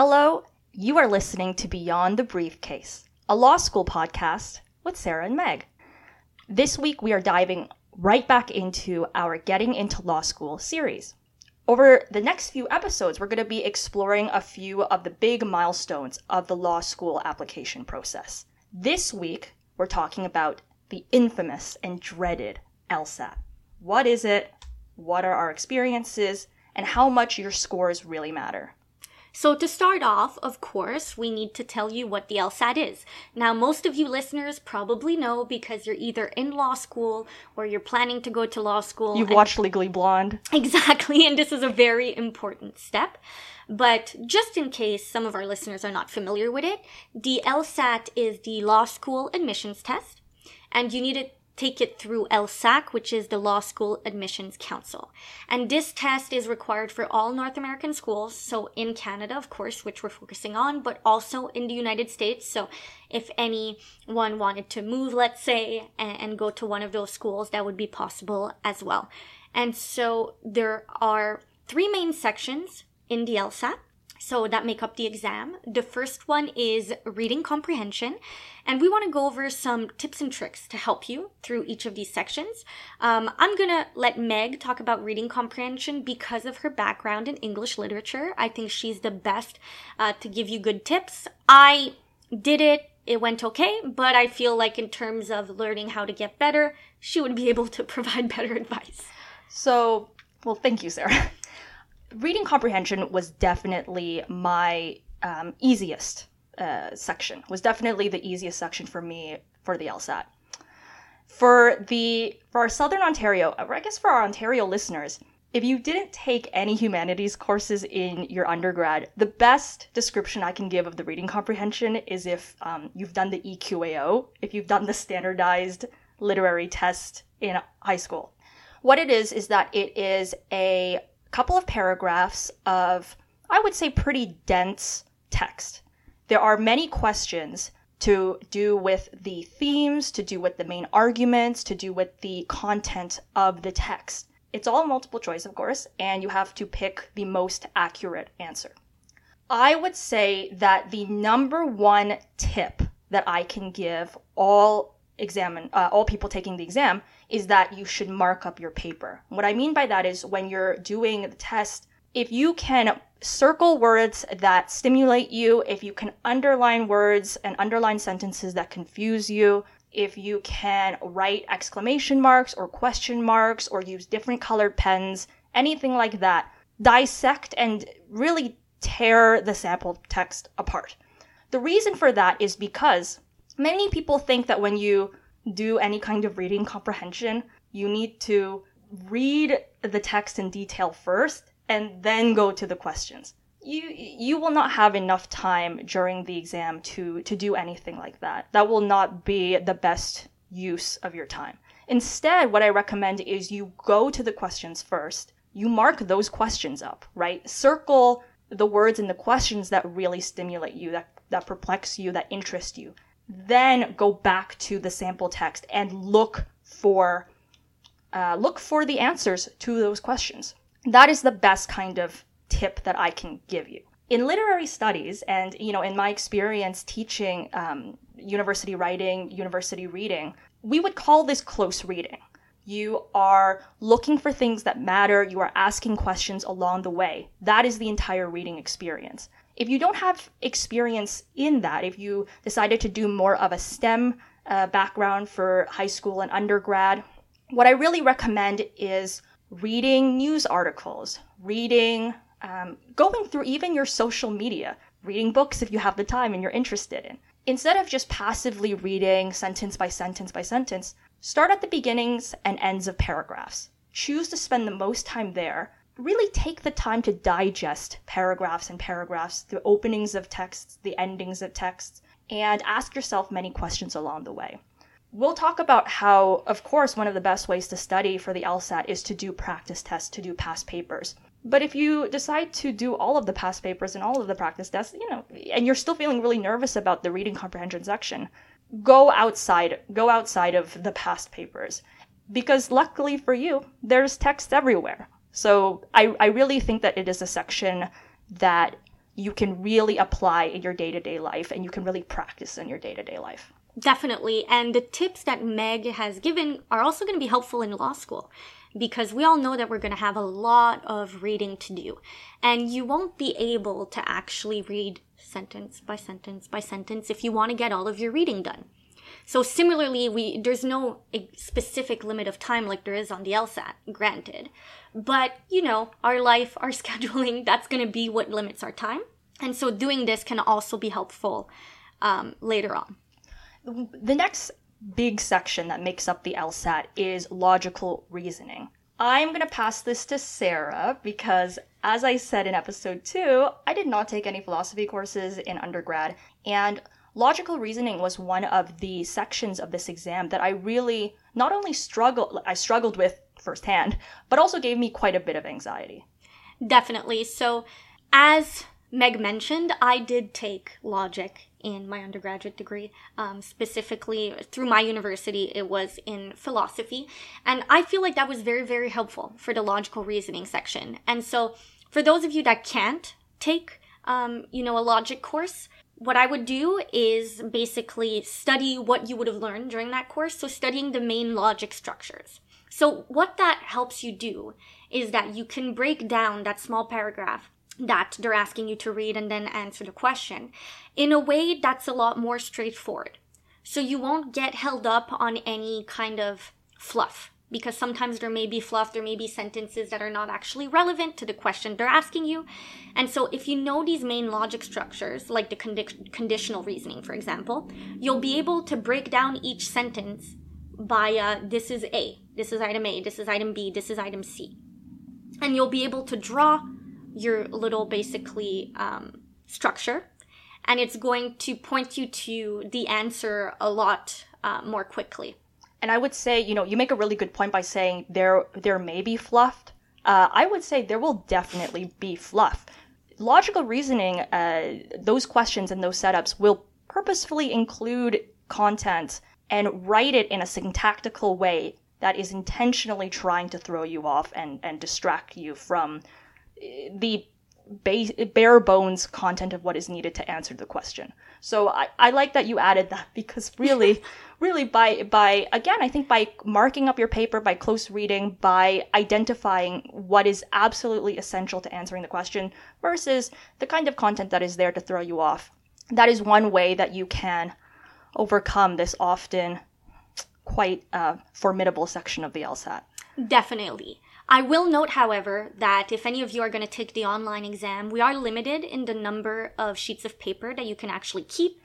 Hello, you are listening to Beyond the Briefcase, a law school podcast with Sarah and Meg. This week we are diving right back into our Getting into Law School series. Over the next few episodes, we're going to be exploring a few of the big milestones of the law school application process. This week, we're talking about the infamous and dreaded LSAT. What is it? What are our experiences? And how much your scores really matter? So, to start off, of course, we need to tell you what the LSAT is. Now, most of you listeners probably know because you're either in law school or you're planning to go to law school. You've watched Legally Blonde. Exactly, and this is a very important step. But just in case some of our listeners are not familiar with it, the LSAT is the law school admissions test, and you need it take it through LSAC, which is the Law School Admissions Council. And this test is required for all North American schools, so in Canada, of course, which we're focusing on, but also in the United States. So if anyone wanted to move, let's say, and, go to one of those schools, that would be possible as well. And so there are three main sections in the LSAT so that make up the exam. The first one is reading comprehension, and we want to go over some tips and tricks to help you through each of these sections. Um, I'm gonna let Meg talk about reading comprehension because of her background in English literature. I think she's the best uh, to give you good tips. I did it. It went okay, but I feel like in terms of learning how to get better, she would be able to provide better advice. So, well, thank you, Sarah. Reading comprehension was definitely my um, easiest uh, section was definitely the easiest section for me for the LSAT. For the for our Southern Ontario, or I guess for our Ontario listeners, if you didn't take any humanities courses in your undergrad, the best description I can give of the reading comprehension is if um, you've done the EQAO, if you've done the standardized literary test in high school. What it is is that it is a couple of paragraphs of, I would say, pretty dense text. There are many questions to do with the themes, to do with the main arguments, to do with the content of the text. It's all multiple choice, of course, and you have to pick the most accurate answer. I would say that the number one tip that I can give all examine uh, all people taking the exam is that you should mark up your paper. What I mean by that is when you're doing the test, if you can circle words that stimulate you, if you can underline words and underline sentences that confuse you, if you can write exclamation marks or question marks or use different colored pens, anything like that, dissect and really tear the sample text apart. The reason for that is because many people think that when you do any kind of reading comprehension, you need to read the text in detail first and then go to the questions. You you will not have enough time during the exam to to do anything like that. That will not be the best use of your time. Instead, what I recommend is you go to the questions first. You mark those questions up, right? Circle the words in the questions that really stimulate you, that, that perplex you, that interest you then go back to the sample text and look for uh, look for the answers to those questions. That is the best kind of tip that I can give you. In literary studies, and you know, in my experience teaching um, university writing, university reading, we would call this close reading. You are looking for things that matter. You are asking questions along the way. That is the entire reading experience. If you don't have experience in that, if you decided to do more of a STEM uh, background for high school and undergrad, what I really recommend is reading news articles, reading, um, going through even your social media, reading books if you have the time and you're interested in. Instead of just passively reading sentence by sentence by sentence, start at the beginnings and ends of paragraphs. Choose to spend the most time there really take the time to digest paragraphs and paragraphs, the openings of texts, the endings of texts, and ask yourself many questions along the way. We'll talk about how, of course, one of the best ways to study for the LSAT is to do practice tests, to do past papers. But if you decide to do all of the past papers and all of the practice tests, you know, and you're still feeling really nervous about the reading comprehension section, go outside, go outside of the past papers. Because luckily for you, there's text everywhere. So I, I really think that it is a section that you can really apply in your day to day life and you can really practice in your day to day life. Definitely. And the tips that Meg has given are also going to be helpful in law school because we all know that we're going to have a lot of reading to do. And you won't be able to actually read sentence by sentence by sentence if you want to get all of your reading done. So similarly, we there's no specific limit of time like there is on the LSAT, granted. But, you know, our life, our scheduling, that's going to be what limits our time. And so doing this can also be helpful um, later on. The next big section that makes up the LSAT is logical reasoning. I'm going to pass this to Sarah because, as I said in episode two, I did not take any philosophy courses in undergrad. And logical reasoning was one of the sections of this exam that I really not only struggled, I struggled with firsthand, but also gave me quite a bit of anxiety. Definitely. So, as Meg mentioned, I did take logic in my undergraduate degree. Um, specifically, through my university, it was in philosophy. And I feel like that was very, very helpful for the logical reasoning section. And so, for those of you that can't take, um, you know, a logic course, what I would do is basically study what you would have learned during that course. So, studying the main logic structures. So, what that helps you do is that you can break down that small paragraph that they're asking you to read and then answer the question in a way that's a lot more straightforward. So, you won't get held up on any kind of fluff because sometimes there may be fluff, there may be sentences that are not actually relevant to the question they're asking you. And so, if you know these main logic structures, like the condi- conditional reasoning, for example, you'll be able to break down each sentence by uh, this is A, this is item A, this is item B, this is item C. And you'll be able to draw your little basically um, structure, and it's going to point you to the answer a lot uh, more quickly. And I would say, you know, you make a really good point by saying there there may be fluff. Uh, I would say there will definitely be fluff. Logical reasoning, uh, those questions and those setups will purposefully include content and write it in a syntactical way that is intentionally trying to throw you off and, and distract you from eh, the base, bare bones content of what is needed to answer the question. So I, I like that you added that because really, really by by again, I think by marking up your paper, by close reading, by identifying what is absolutely essential to answering the question versus the kind of content that is there to throw you off. That is one way that you can overcome this often quite uh, formidable section of the LSAT. Definitely. I will note, however, that if any of you are going to take the online exam, we are limited in the number of sheets of paper that you can actually keep.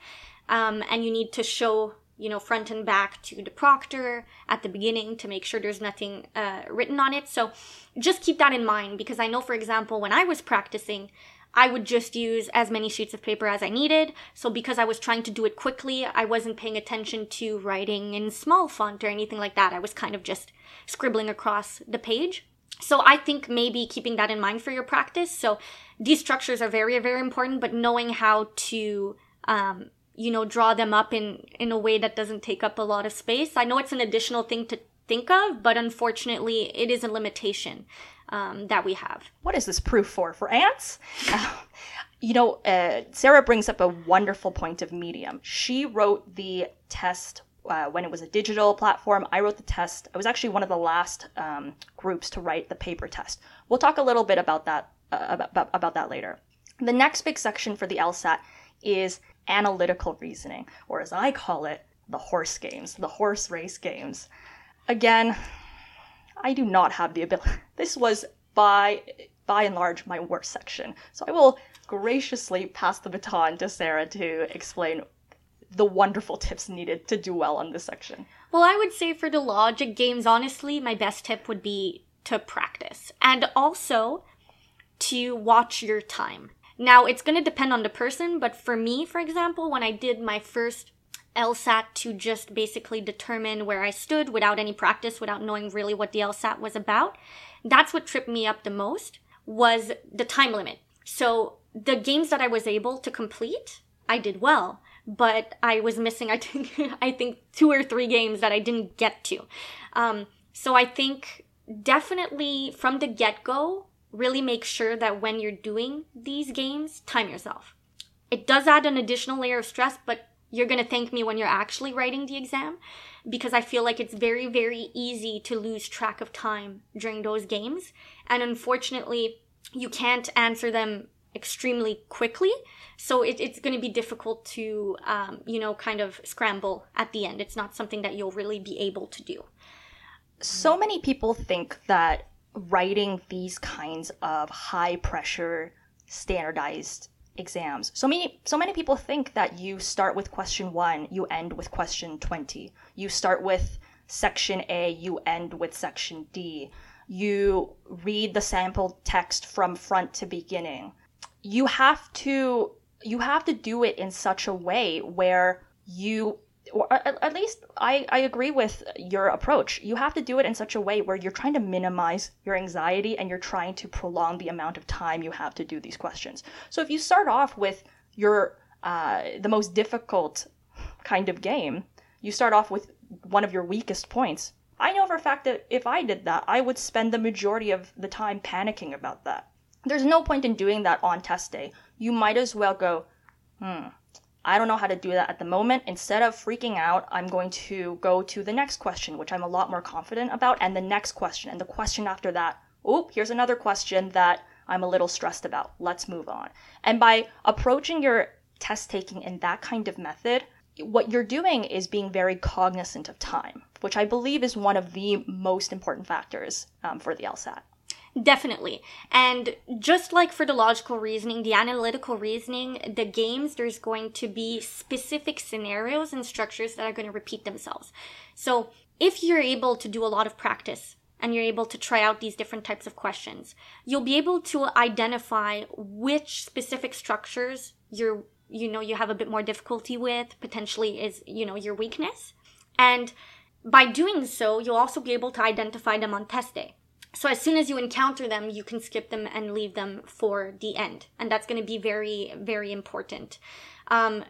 Um, and you need to show, you know, front and back to the proctor at the beginning to make sure there's nothing uh, written on it. So just keep that in mind because I know, for example, when I was practicing, I would just use as many sheets of paper as I needed. So because I was trying to do it quickly, I wasn't paying attention to writing in small font or anything like that. I was kind of just scribbling across the page. So I think maybe keeping that in mind for your practice. So these structures are very, very important, but knowing how to, um, you know, draw them up in, in a way that doesn't take up a lot of space. I know it's an additional thing to think of, but unfortunately it is a limitation um, that we have. What is this proof for? For ants? You know, uh, Sarah brings up a wonderful point of medium. She wrote the test uh, when it was a digital platform. I wrote the test. I was actually one of the last um, groups to write the paper test. We'll talk a little bit about that uh, about, about that later. The next big section for the LSAT is analytical reasoning, or as I call it, the horse games, the horse race games. Again, I do not have the ability. This was by by and large my worst section. So I will graciously pass the baton to Sarah to explain the wonderful tips needed to do well on this section. Well, I would say for the logic games, honestly, my best tip would be to practice and also to watch your time. Now, it's going to depend on the person, but for me, for example, when I did my first LSAT to just basically determine where I stood without any practice, without knowing really what the LSAT was about. That's what tripped me up the most was the time limit. So the games that I was able to complete, I did well, but I was missing, I think, I think two or three games that I didn't get to. Um, so I think definitely from the get go, really make sure that when you're doing these games, time yourself. It does add an additional layer of stress, but you're going to thank me when you're actually writing the exam because I feel like it's very, very easy to lose track of time during those games. And unfortunately, you can't answer them extremely quickly. So it, it's going to be difficult to, um, you know, kind of scramble at the end. It's not something that you'll really be able to do. So many people think that writing these kinds of high pressure, standardized exams. So many so many people think that you start with question 1, you end with question 20. You start with section A, you end with section D. You read the sample text from front to beginning. You have to you have to do it in such a way where you or at least I, I agree with your approach. You have to do it in such a way where you're trying to minimize your anxiety and you're trying to prolong the amount of time you have to do these questions. So if you start off with your uh, the most difficult kind of game, you start off with one of your weakest points. I know for a fact that if I did that, I would spend the majority of the time panicking about that. There's no point in doing that on test day. You might as well go, hmm, I don't know how to do that at the moment. Instead of freaking out, I'm going to go to the next question, which I'm a lot more confident about, and the next question, and the question after that. Oh, here's another question that I'm a little stressed about. Let's move on. And by approaching your test taking in that kind of method, what you're doing is being very cognizant of time, which I believe is one of the most important factors um, for the LSAT. Definitely. And just like for the logical reasoning, the analytical reasoning, the games, there's going to be specific scenarios and structures that are going to repeat themselves. So if you're able to do a lot of practice and you're able to try out these different types of questions, you'll be able to identify which specific structures you're, you know, you have a bit more difficulty with, potentially is, you know, your weakness. And by doing so, you'll also be able to identify them on test day. So as soon as you encounter them, you can skip them and leave them for the end. And that's going to be very, very important. Um,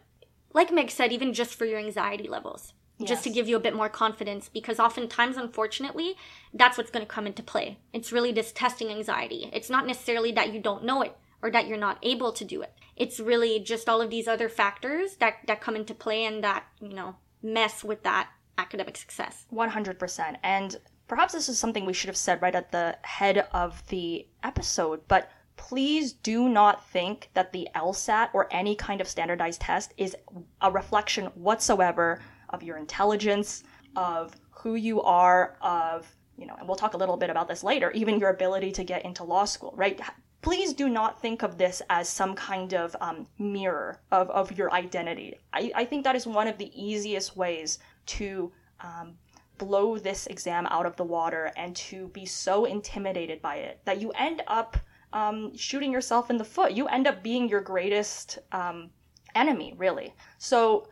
like Meg said, even just for your anxiety levels, yes. just to give you a bit more confidence, because oftentimes, unfortunately, that's what's going to come into play. It's really this testing anxiety. It's not necessarily that you don't know it or that you're not able to do it. It's really just all of these other factors that, that come into play and that, you know, mess with that academic success. 100%. And perhaps this is something we should have said right at the head of the episode, but please do not think that the LSAT or any kind of standardized test is a reflection whatsoever of your intelligence, of who you are, of, you know, and we'll talk a little bit about this later, even your ability to get into law school, right? Please do not think of this as some kind of um, mirror of, of your identity. I, I think that is one of the easiest ways to um, blow this exam out of the water and to be so intimidated by it that you end up um, shooting yourself in the foot. You end up being your greatest um, enemy, really. So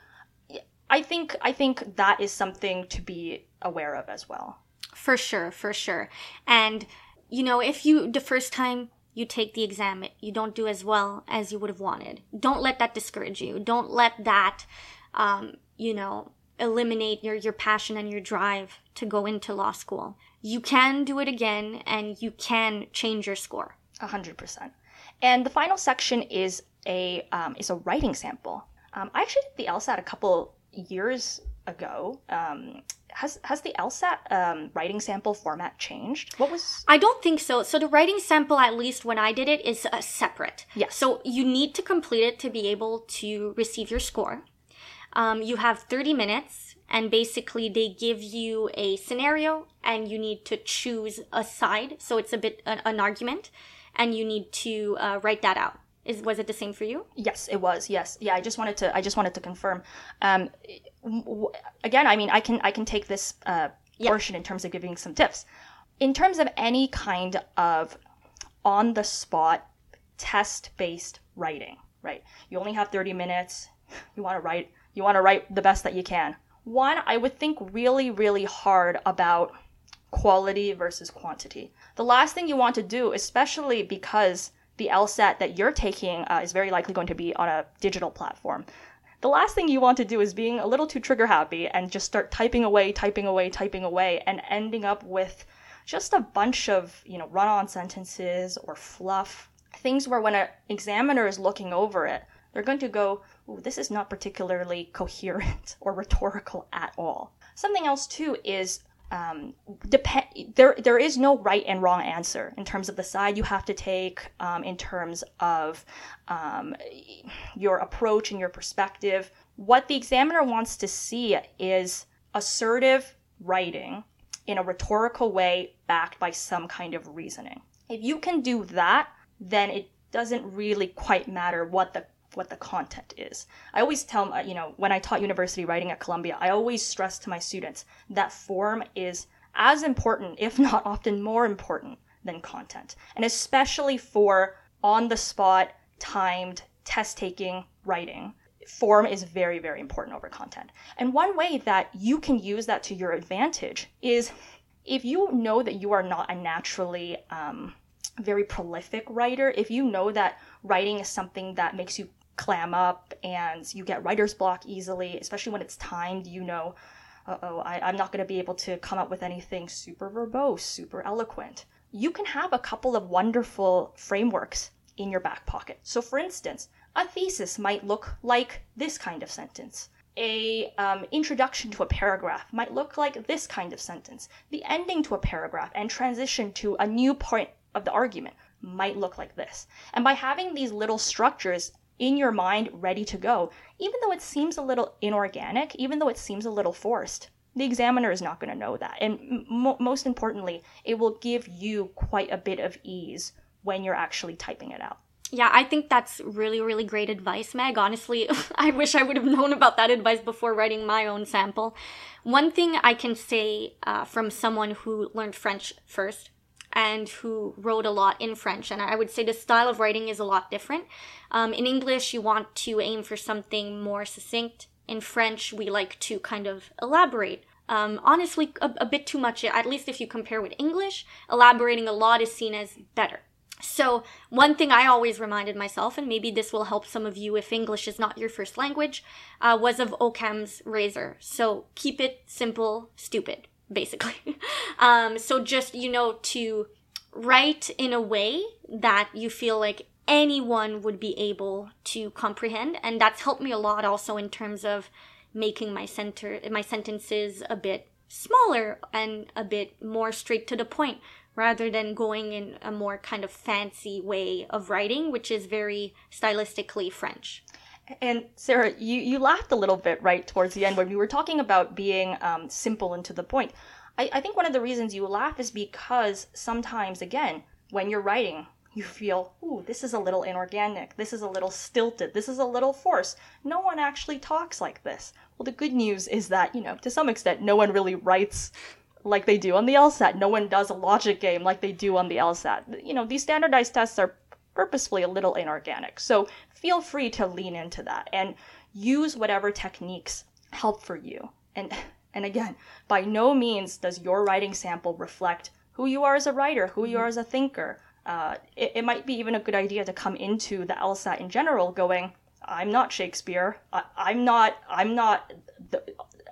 I think I think that is something to be aware of as well. For sure, for sure. And you know, if you the first time you take the exam, you don't do as well as you would have wanted. Don't let that discourage you. Don't let that, um, you know, eliminate your, your passion and your drive to go into law school. You can do it again and you can change your score. A hundred percent. And the final section is a um, is a writing sample. Um, I actually did the LSAT a couple years ago. Um, has has the LSAT um, writing sample format changed? What was? I don't think so. So the writing sample, at least when I did it, is uh, separate. Yes. So you need to complete it to be able to receive your score. Um, you have 30 minutes, and basically they give you a scenario, and you need to choose a side. So it's a bit an, an argument, and you need to uh, write that out. Is was it the same for you? Yes, it was. Yes, yeah. I just wanted to. I just wanted to confirm. Um, w- again, I mean, I can I can take this uh, portion in terms of giving some tips. In terms of any kind of on the spot test based writing, right? You only have 30 minutes. You want to write you want to write the best that you can. One, I would think really, really hard about quality versus quantity. The last thing you want to do, especially because the LSAT that you're taking uh, is very likely going to be on a digital platform. The last thing you want to do is being a little too trigger happy and just start typing away, typing away, typing away, and ending up with just a bunch of, you know, run on sentences or fluff, things where when an examiner is looking over it, they're going to go, this is not particularly coherent or rhetorical at all. Something else, too, is um, depend there there is no right and wrong answer in terms of the side you have to take um, in terms of um, your approach and your perspective what the examiner wants to see is assertive writing in a rhetorical way backed by some kind of reasoning if you can do that then it doesn't really quite matter what the what the content is. I always tell, you know, when I taught university writing at Columbia, I always stress to my students that form is as important, if not often more important, than content. And especially for on the spot, timed, test taking writing, form is very, very important over content. And one way that you can use that to your advantage is if you know that you are not a naturally um, very prolific writer, if you know that writing is something that makes you clam up and you get writer's block easily, especially when it's timed. You know, oh, I'm not going to be able to come up with anything super verbose, super eloquent. You can have a couple of wonderful frameworks in your back pocket. So, for instance, a thesis might look like this kind of sentence. A um, introduction to a paragraph might look like this kind of sentence. The ending to a paragraph and transition to a new point of the argument might look like this. And by having these little structures in your mind ready to go, even though it seems a little inorganic, even though it seems a little forced. The examiner is not going to know that. And most importantly, it will give you quite a bit of ease when you're actually typing it out. Yeah, I think that's really, really great advice, Meg. Honestly, I wish I would have known about that advice before writing my own sample. One thing I can say uh, from someone who learned French first and who wrote a lot in French. And I would say the style of writing is a lot different. Um, in English, you want to aim for something more succinct. In French, we like to kind of elaborate. Um, honestly, a, a bit too much, at least if you compare with English, elaborating a lot is seen as better. So, one thing I always reminded myself, and maybe this will help some of you if English is not your first language, uh, was of Occam's razor. So, keep it simple, stupid basically. um, so just, you know, to write in a way that you feel like anyone would be able to comprehend. And that's helped me a lot also in terms of making my center, my sentences a bit smaller and a bit more straight to the point rather than going in a more kind of fancy way of writing, which is very stylistically French. And Sarah, you, you laughed a little bit right towards the end when we were talking about being um, simple and to the point. I, I think one of the reasons you laugh is because sometimes, again, when you're writing, you feel, ooh, this is a little inorganic, this is a little stilted, this is a little forced. No one actually talks like this. Well, the good news is that, you know, to some extent, no one really writes like they do on the LSAT. No one does a logic game like they do on the LSAT. You know, these standardized tests are purposefully a little inorganic. So feel free to lean into that and use whatever techniques help for you. And and again, by no means does your writing sample reflect who you are as a writer, who you are as a thinker. Uh, it, it, might be even a good idea to come into the LSAT in general going, I'm not Shakespeare. I, am not. I'm not. The,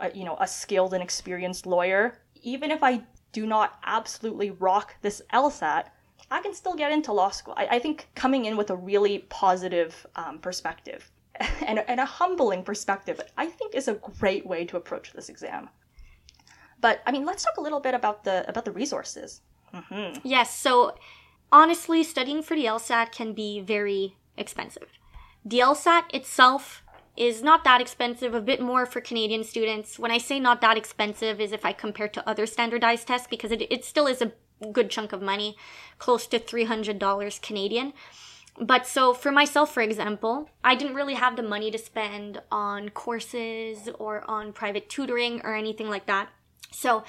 uh, you know, a skilled and experienced lawyer. Even if I do not absolutely rock this LSAT, I can still get into law school. I, I think coming in with a really positive um, perspective and, and a humbling perspective, I think is a great way to approach this exam. But I mean, let's talk a little bit about the about the resources. Mm-hmm. Yes. So honestly, studying for the LSAT can be very expensive. The LSAT itself is not that expensive, a bit more for Canadian students. When I say not that expensive is if I compare to other standardized tests because it, it still is a good chunk of money, close to $300 Canadian. But so for myself, for example, I didn't really have the money to spend on courses or on private tutoring or anything like that. So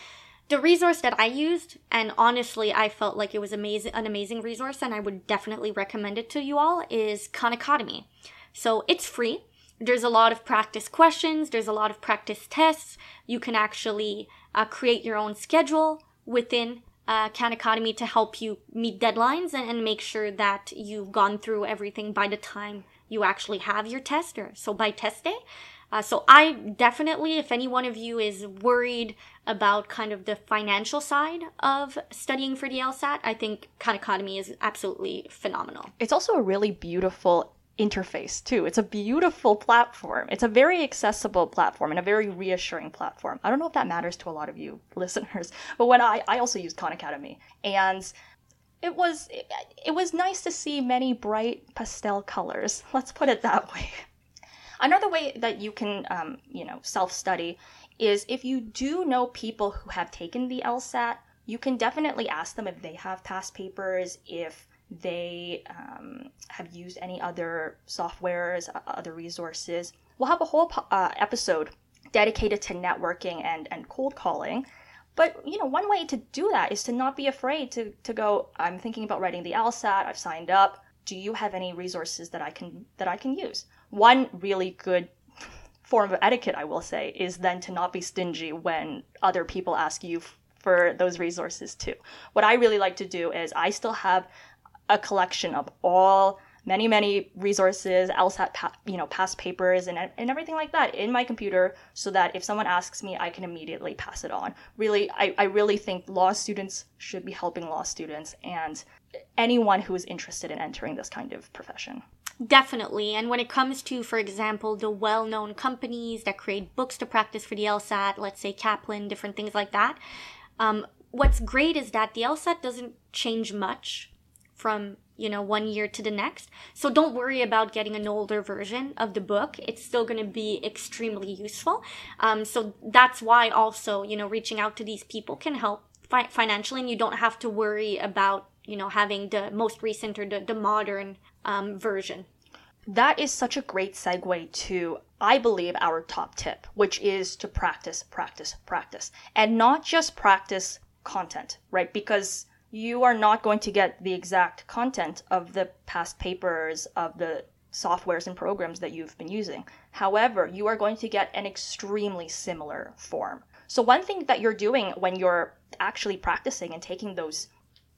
the resource that I used, and honestly, I felt like it was amazing, an amazing resource, and I would definitely recommend it to you all, is Khan Academy. So it's free. There's a lot of practice questions. There's a lot of practice tests. You can actually uh, create your own schedule within uh, Khan Academy to help you meet deadlines and, and make sure that you've gone through everything by the time you actually have your test or so by test day. Uh, so I definitely, if any one of you is worried about kind of the financial side of studying for the LSAT, I think Khan Academy is absolutely phenomenal. It's also a really beautiful interface too. It's a beautiful platform. It's a very accessible platform and a very reassuring platform. I don't know if that matters to a lot of you listeners, but when I I also use Khan Academy and it was it, it was nice to see many bright pastel colors. Let's put it that way. Another way that you can, um, you know, self study is if you do know people who have taken the LSAT, you can definitely ask them if they have past papers, if they um, have used any other softwares, uh, other resources. We'll have a whole uh, episode dedicated to networking and, and cold calling. But you know, one way to do that is to not be afraid to, to go, I'm thinking about writing the LSAT, I've signed up. Do you have any resources that I can that I can use? one really good form of etiquette, I will say, is then to not be stingy when other people ask you f- for those resources too. What I really like to do is I still have a collection of all many many resources LSAT pa- you know past papers and and everything like that in my computer so that if someone asks me I can immediately pass it on. Really I, I really think law students should be helping law students and anyone who is interested in entering this kind of profession. Definitely. And when it comes to, for example, the well known companies that create books to practice for the LSAT, let's say Kaplan, different things like that, um, what's great is that the LSAT doesn't change much from you know one year to the next so don't worry about getting an older version of the book it's still going to be extremely useful um, so that's why also you know reaching out to these people can help fi- financially and you don't have to worry about you know having the most recent or the, the modern um, version. That is such a great segue to, I believe, our top tip, which is to practice, practice, practice. And not just practice content, right? Because you are not going to get the exact content of the past papers, of the softwares and programs that you've been using. However, you are going to get an extremely similar form. So, one thing that you're doing when you're actually practicing and taking those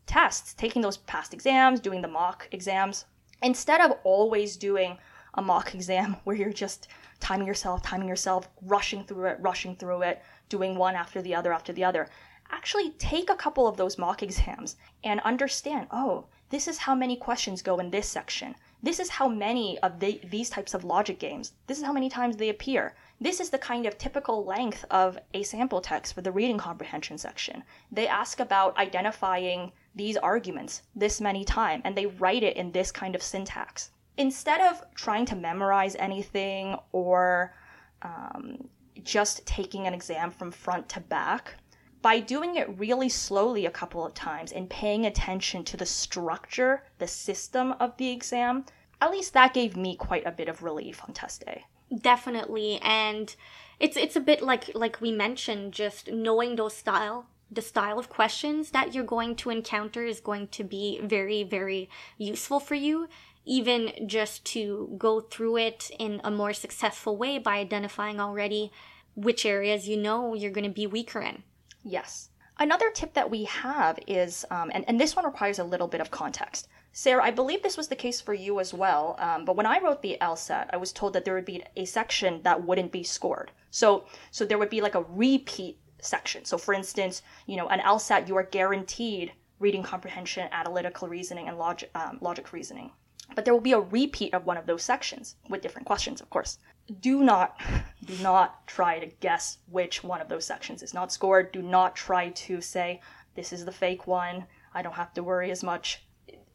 tests, taking those past exams, doing the mock exams, instead of always doing a mock exam where you're just timing yourself, timing yourself, rushing through it, rushing through it, doing one after the other after the other, actually take a couple of those mock exams and understand oh, this is how many questions go in this section. This is how many of the, these types of logic games, this is how many times they appear. This is the kind of typical length of a sample text for the reading comprehension section. They ask about identifying these arguments this many times and they write it in this kind of syntax. Instead of trying to memorize anything or um, just taking an exam from front to back, by doing it really slowly a couple of times and paying attention to the structure, the system of the exam, at least that gave me quite a bit of relief on test day. Definitely. And it's it's a bit like like we mentioned, just knowing those style the style of questions that you're going to encounter is going to be very, very useful for you, even just to go through it in a more successful way by identifying already which areas you know you're going to be weaker in. Yes. Another tip that we have is, um, and, and this one requires a little bit of context. Sarah, I believe this was the case for you as well, um, but when I wrote the LSAT, I was told that there would be a section that wouldn't be scored. So, so there would be like a repeat section. So for instance, you know, an LSAT, you are guaranteed reading comprehension, analytical reasoning, and logic, um, logic reasoning. But there will be a repeat of one of those sections with different questions, of course. Do not, do not try to guess which one of those sections is not scored. Do not try to say, this is the fake one. I don't have to worry as much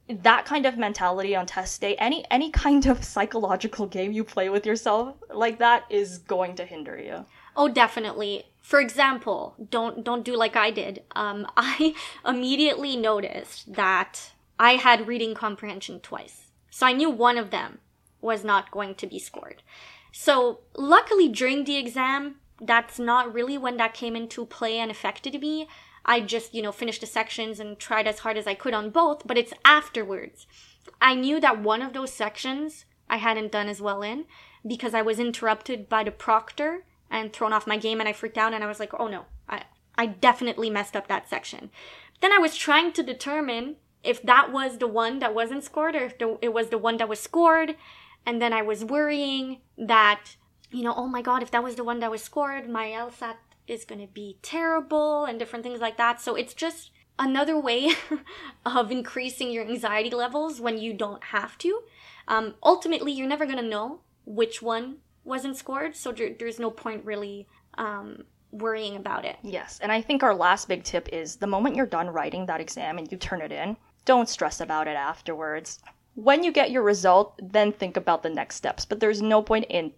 that kind of mentality on test day any any kind of psychological game you play with yourself like that is going to hinder you oh definitely for example, don't don't do like I did. Um, I immediately noticed that I had reading comprehension twice, so I knew one of them was not going to be scored. So luckily, during the exam, that's not really when that came into play and affected me. I just, you know, finished the sections and tried as hard as I could on both, but it's afterwards. I knew that one of those sections I hadn't done as well in because I was interrupted by the proctor and thrown off my game and I freaked out and I was like, oh no, I, I definitely messed up that section. Then I was trying to determine if that was the one that wasn't scored or if the, it was the one that was scored. And then I was worrying that you know, oh my God, if that was the one that was scored, my LSAT is going to be terrible and different things like that. So it's just another way of increasing your anxiety levels when you don't have to. Um, ultimately, you're never going to know which one wasn't scored, so there, there's no point really um, worrying about it. Yes, and I think our last big tip is the moment you're done writing that exam and you turn it in, don't stress about it afterwards. When you get your result, then think about the next steps, but there's no point in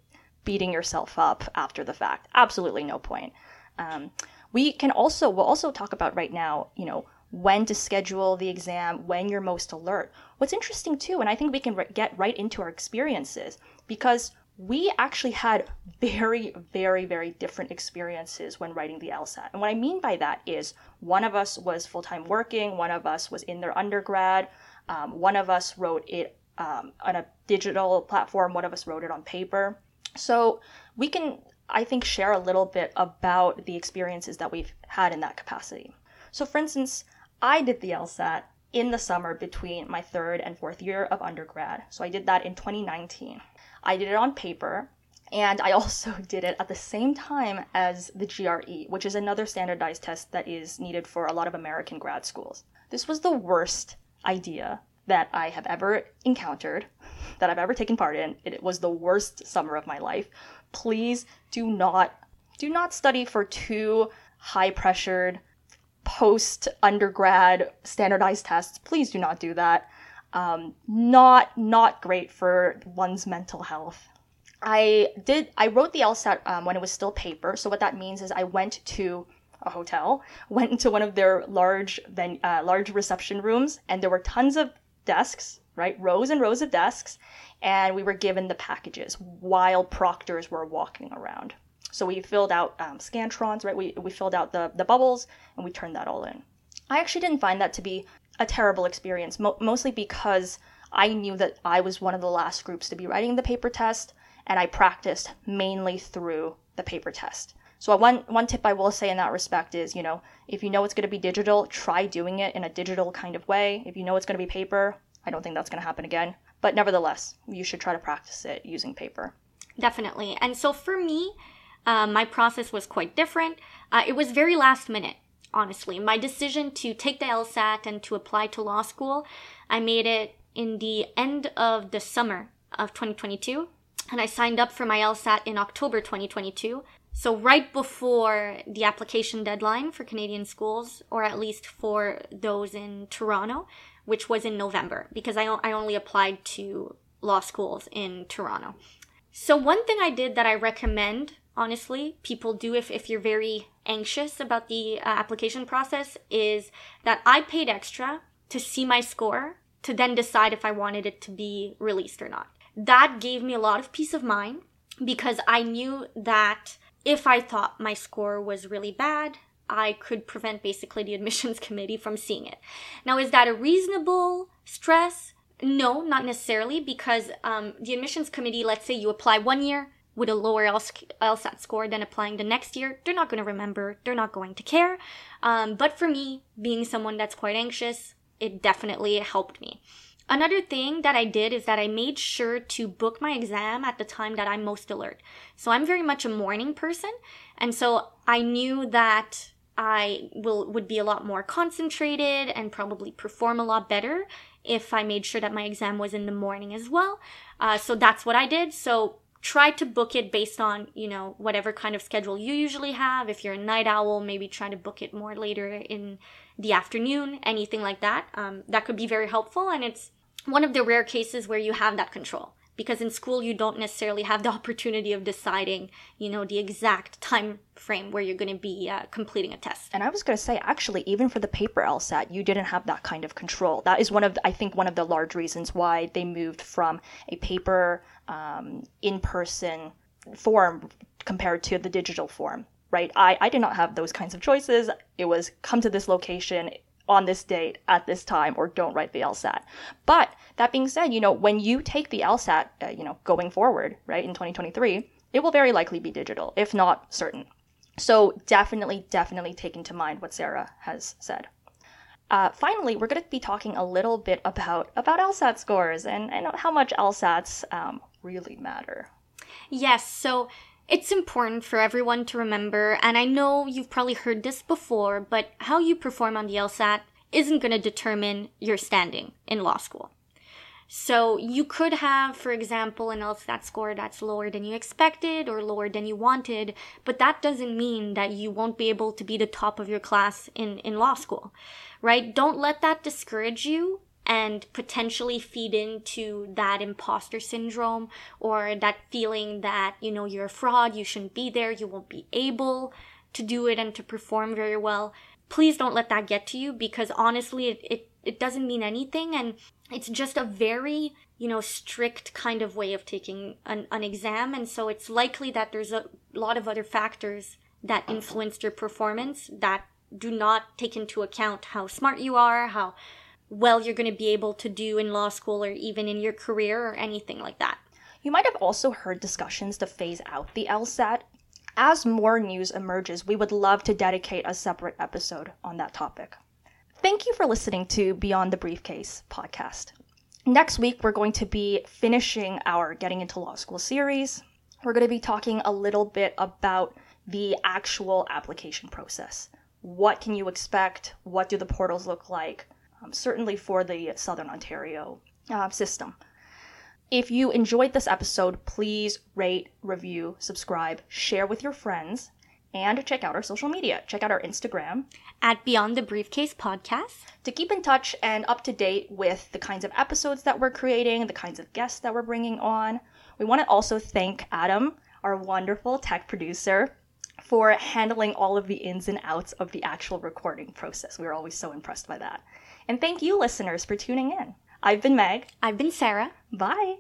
beating yourself up after the fact. Absolutely no point. Um, we can also, we'll also talk about right now, you know, when to schedule the exam, when you're most alert. What's interesting too, and I think we can get right into our experiences because we actually had very, very, very different experiences when writing the LSAT. And what I mean by that is one of us was full time working, one of us was in their undergrad, um, one of us wrote it um, on a digital platform, one of us wrote it on paper. So we can, I think, share a little bit about the experiences that we've had in that capacity. So, for instance, I did the LSAT in the summer between my third and fourth year of undergrad. So I did that in 2019. I did it on paper, and I also did it at the same time as the GRE, which is another standardized test that is needed for a lot of American grad schools. This was the worst idea that I have ever encountered, that I've ever taken part in. It was the worst summer of my life. Please do not do not study for two high pressured post undergrad standardized tests. Please do not do that um, not not great for one's mental health. I did I wrote the LSAT um, when it was still paper. So what that means is I went to a hotel, went into one of their large ven- uh, large reception rooms, and there were tons of desks, right, rows and rows of desks, and we were given the packages while proctors were walking around. So we filled out um, scantrons, right? We we filled out the the bubbles, and we turned that all in. I actually didn't find that to be a terrible experience, mo- mostly because I knew that I was one of the last groups to be writing the paper test, and I practiced mainly through the paper test. So one one tip I will say in that respect is, you know, if you know it's going to be digital, try doing it in a digital kind of way. If you know it's going to be paper, I don't think that's going to happen again. But nevertheless, you should try to practice it using paper. Definitely. And so for me, uh, my process was quite different. Uh, it was very last minute honestly. My decision to take the LSAT and to apply to law school, I made it in the end of the summer of 2022. And I signed up for my LSAT in October 2022. So, right before the application deadline for Canadian schools, or at least for those in Toronto, which was in November, because I, I only applied to law schools in Toronto. So, one thing I did that I recommend honestly, people do if, if you're very anxious about the uh, application process is that I paid extra to see my score to then decide if I wanted it to be released or not. That gave me a lot of peace of mind because I knew that if I thought my score was really bad, I could prevent basically the admissions committee from seeing it. Now, is that a reasonable stress? No, not necessarily, because um, the admissions committee, let's say you apply one year, with a lower LSAT score than applying the next year, they're not going to remember, they're not going to care. Um, but for me, being someone that's quite anxious, it definitely helped me. Another thing that I did is that I made sure to book my exam at the time that I'm most alert. So I'm very much a morning person, and so I knew that I will would be a lot more concentrated and probably perform a lot better if I made sure that my exam was in the morning as well. Uh, so that's what I did. So try to book it based on you know whatever kind of schedule you usually have if you're a night owl maybe try to book it more later in the afternoon anything like that um, that could be very helpful and it's one of the rare cases where you have that control because in school you don't necessarily have the opportunity of deciding you know the exact time frame where you're going to be uh, completing a test. And i was going to say actually even for the paper lsat you didn't have that kind of control. That is one of the, i think one of the large reasons why they moved from a paper um, in-person form compared to the digital form right? I, I did not have those kinds of choices. It was come to this location on this date at this time or don't write the LSAT. But that being said, you know, when you take the LSAT, uh, you know, going forward, right, in 2023, it will very likely be digital, if not certain. So definitely, definitely take into mind what Sarah has said. Uh, finally, we're going to be talking a little bit about about LSAT scores and, and how much LSATs um, really matter. Yes, so it's important for everyone to remember, and I know you've probably heard this before, but how you perform on the LSAT isn't going to determine your standing in law school. So you could have, for example, an LSAT score that's lower than you expected or lower than you wanted, but that doesn't mean that you won't be able to be the top of your class in, in law school, right? Don't let that discourage you and potentially feed into that imposter syndrome or that feeling that, you know, you're a fraud, you shouldn't be there, you won't be able to do it and to perform very well. Please don't let that get to you because honestly, it, it, it doesn't mean anything. And it's just a very you know strict kind of way of taking an, an exam and so it's likely that there's a lot of other factors that influenced your performance that do not take into account how smart you are how well you're going to be able to do in law school or even in your career or anything like that you might have also heard discussions to phase out the lsat as more news emerges we would love to dedicate a separate episode on that topic Thank you for listening to Beyond the Briefcase podcast. Next week, we're going to be finishing our Getting into Law School series. We're going to be talking a little bit about the actual application process. What can you expect? What do the portals look like? Um, certainly for the Southern Ontario uh, system. If you enjoyed this episode, please rate, review, subscribe, share with your friends, and check out our social media. Check out our Instagram at Beyond the Briefcase Podcast to keep in touch and up to date with the kinds of episodes that we're creating, the kinds of guests that we're bringing on. We want to also thank Adam, our wonderful tech producer, for handling all of the ins and outs of the actual recording process. We were always so impressed by that. And thank you, listeners, for tuning in. I've been Meg. I've been Sarah. Bye.